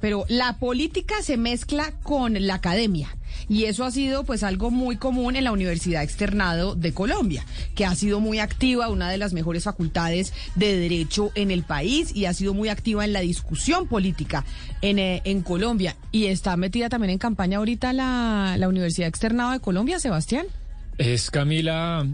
pero la política se mezcla con la academia y eso ha sido pues algo muy común en la Universidad Externado de Colombia, que ha sido muy activa, una de las mejores facultades de derecho en el país y ha sido muy activa en la discusión política en, eh, en Colombia y está metida también en campaña ahorita la, la Universidad Externado de Colombia, Sebastián. Es Camila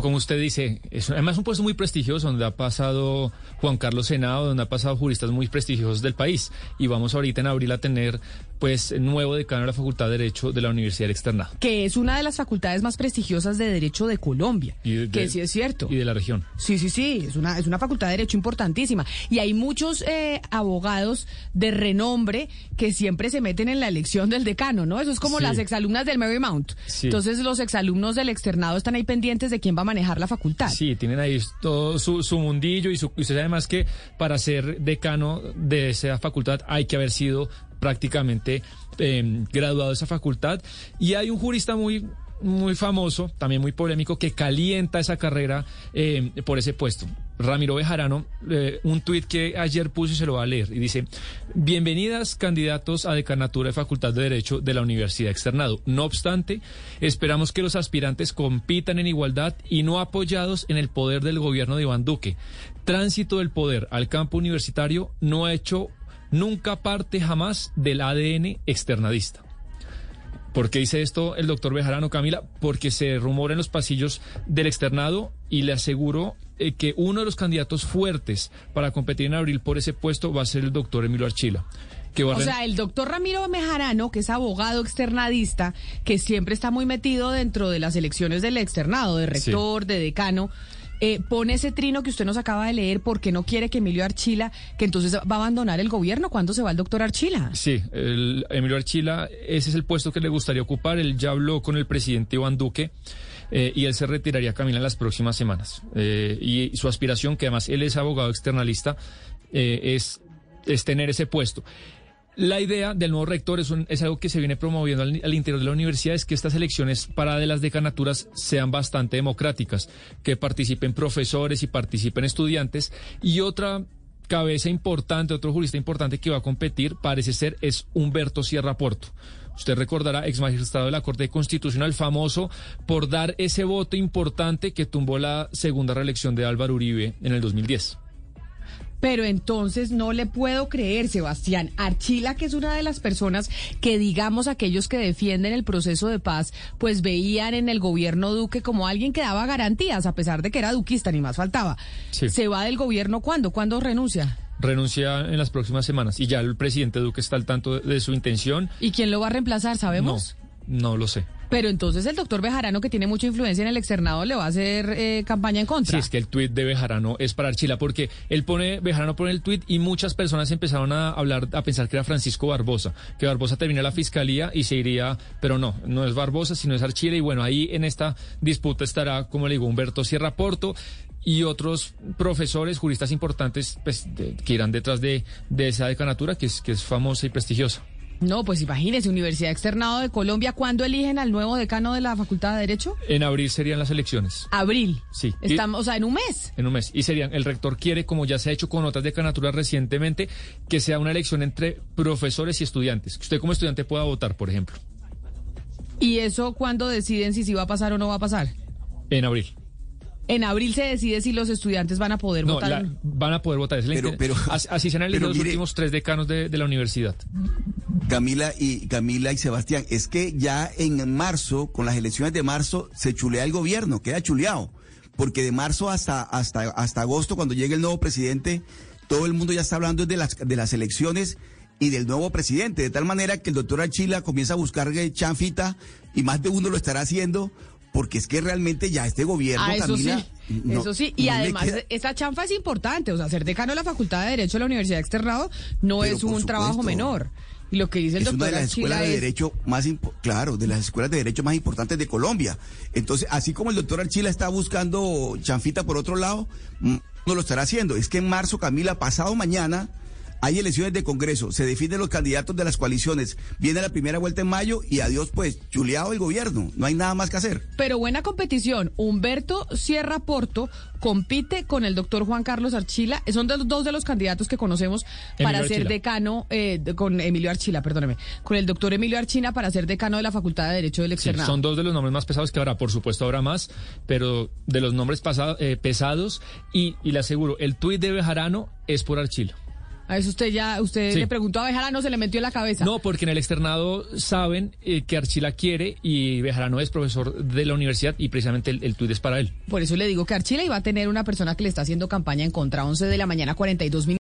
como usted dice, es además un puesto muy prestigioso donde ha pasado Juan Carlos Senado, donde ha pasado juristas muy prestigiosos del país. Y vamos ahorita en abril a tener pues nuevo decano de la Facultad de Derecho de la Universidad Externa. Que es una de las facultades más prestigiosas de Derecho de Colombia. que sí es cierto. Y de la región. Sí, sí, sí. Es una, es una facultad de Derecho importantísima. Y hay muchos eh, abogados de renombre que siempre se meten en la elección del decano, ¿no? Eso es como las exalumnas del Marymount. Entonces los exalumnos del externado están ahí pendientes de quién va manejar la facultad. Sí, tienen ahí todo su, mundillo y, su, y usted sabe más que para ser decano de esa facultad hay que haber sido prácticamente eh, graduado de esa facultad. Y hay un jurista muy muy famoso, también muy polémico, que calienta esa carrera eh, por ese puesto. Ramiro Bejarano, eh, un tuit que ayer puso y se lo va a leer, y dice, bienvenidas candidatos a decanatura de Facultad de Derecho de la Universidad Externado. No obstante, esperamos que los aspirantes compitan en igualdad y no apoyados en el poder del gobierno de Iván Duque. Tránsito del poder al campo universitario no ha hecho nunca parte jamás del ADN externadista. ¿Por qué dice esto el doctor Bejarano, Camila? Porque se rumora en los pasillos del externado y le aseguro eh, que uno de los candidatos fuertes para competir en abril por ese puesto va a ser el doctor Emilio Archila. o sea, el doctor Ramiro Bejarano, que es abogado externadista, que siempre está muy metido dentro de las elecciones del externado, de rector, de decano, eh, pone ese trino que usted nos acaba de leer porque no quiere que Emilio Archila, que entonces va a abandonar el gobierno. ¿Cuándo se va el doctor Archila? Sí, el, Emilio Archila, ese es el puesto que le gustaría ocupar. Él ya habló con el presidente Iván Duque. Eh, y él se retiraría, Camila, en las próximas semanas. Eh, y, su aspiración, que además él es abogado externalista, es, es tener ese puesto. La idea del nuevo rector es, es algo que se viene promoviendo al, interior de la universidad, es que estas elecciones para de las decanaturas sean bastante democráticas, que participen profesores y participen estudiantes. Y otra cabeza importante, otro jurista importante que va a competir, parece ser, es Humberto Sierra Porto. Usted recordará, ex magistrado de la Corte Constitucional, famoso por dar ese voto importante que tumbó la segunda reelección de Álvaro Uribe en el 2010. Pero entonces no le puedo creer, Sebastián. Archila, que es una de las personas que, digamos, aquellos que defienden el proceso de paz, pues veían en el gobierno Duque como alguien que daba garantías, a pesar de que era duquista, ni más faltaba. ¿Se va del gobierno cuándo? ¿Cuándo renuncia? Renuncia en las próximas semanas y ya el presidente Duque está al tanto de, su intención. ¿Y quién lo va a reemplazar? ¿Sabemos? No, no lo sé. Pero entonces el doctor Bejarano, que tiene mucha influencia en el externado, le va a hacer eh, campaña en contra. Sí, es que el tuit de Bejarano es para Archila, porque él pone, Bejarano pone el tuit y muchas personas empezaron a hablar, a pensar que era Francisco Barbosa, que Barbosa termina la fiscalía y se iría, pero no, no es Barbosa, sino es Archila, y bueno, ahí en esta disputa estará, como le digo, Humberto Sierra Porto y otros profesores, juristas importantes, pues, que irán detrás de, de esa decanatura, que es, que es famosa y prestigiosa. No, pues imagínese, Universidad Externado de Colombia, ¿cuándo eligen al nuevo decano de la Facultad de Derecho? En abril serían las elecciones. ¿Abril? Sí. Estamos, o sea, en un mes. En un mes. Y serían, el rector quiere, como ya se ha hecho con otras decanaturas recientemente, que sea una elección entre profesores y estudiantes. Que usted como estudiante pueda votar, por ejemplo. ¿Y eso cuándo deciden si sí va a pasar o no va a pasar? En abril. En abril se decide si los estudiantes van a poder votar. van a poder votar. pero, así, se han elegido los últimos tres decanos de, la universidad. Camila y Camila y Sebastián, es que ya en marzo, con las elecciones de marzo, se chulea el gobierno, queda chuleado. Porque de marzo hasta, hasta, hasta agosto, cuando llegue el nuevo presidente, todo el mundo ya está hablando de las, de las elecciones y del nuevo presidente. De tal manera que el doctor Archila comienza a buscar chanfita y más de uno lo estará haciendo porque es que realmente ya este gobierno, ah, eso Sí. eso sí, y además esa chanfa es importante, o sea, ser decano de la Facultad de Derecho de la Universidad de Externado no es un trabajo menor. Y lo que dice el es doctor una de las escuelas de derecho más claro, de las escuelas de derecho más importantes de Colombia. Entonces, así como el doctor Archila está buscando chanfita por otro lado, no lo estará haciendo. Es que en marzo, Camila, pasado mañana, hay elecciones de Congreso, se definen los candidatos de las coaliciones, viene la primera vuelta en mayo y adiós pues, chuleado el gobierno, no hay nada más que hacer. Pero buena competición, Humberto Sierra Porto compite con el doctor Juan Carlos Archila, son dos de los candidatos que conocemos para ser decano, eh, con Emilio Archila, perdóneme, con el doctor Emilio Archina para ser decano de la Facultad de Derecho del Externado. son dos de los nombres más pesados que habrá, por supuesto habrá más, pero de los nombres eh, pesados y, y le aseguro, el tuit de Bejarano es por Archilo. A eso usted ya, usted le preguntó a Bejarano, se le metió en la cabeza. No, porque en el externado saben eh, que Archila quiere y Bejarano es profesor de la universidad y precisamente el, el tuit es para él. Por eso le digo que Archila iba a tener una persona que le está haciendo campaña en contra 11 de la mañana, 42 minutos.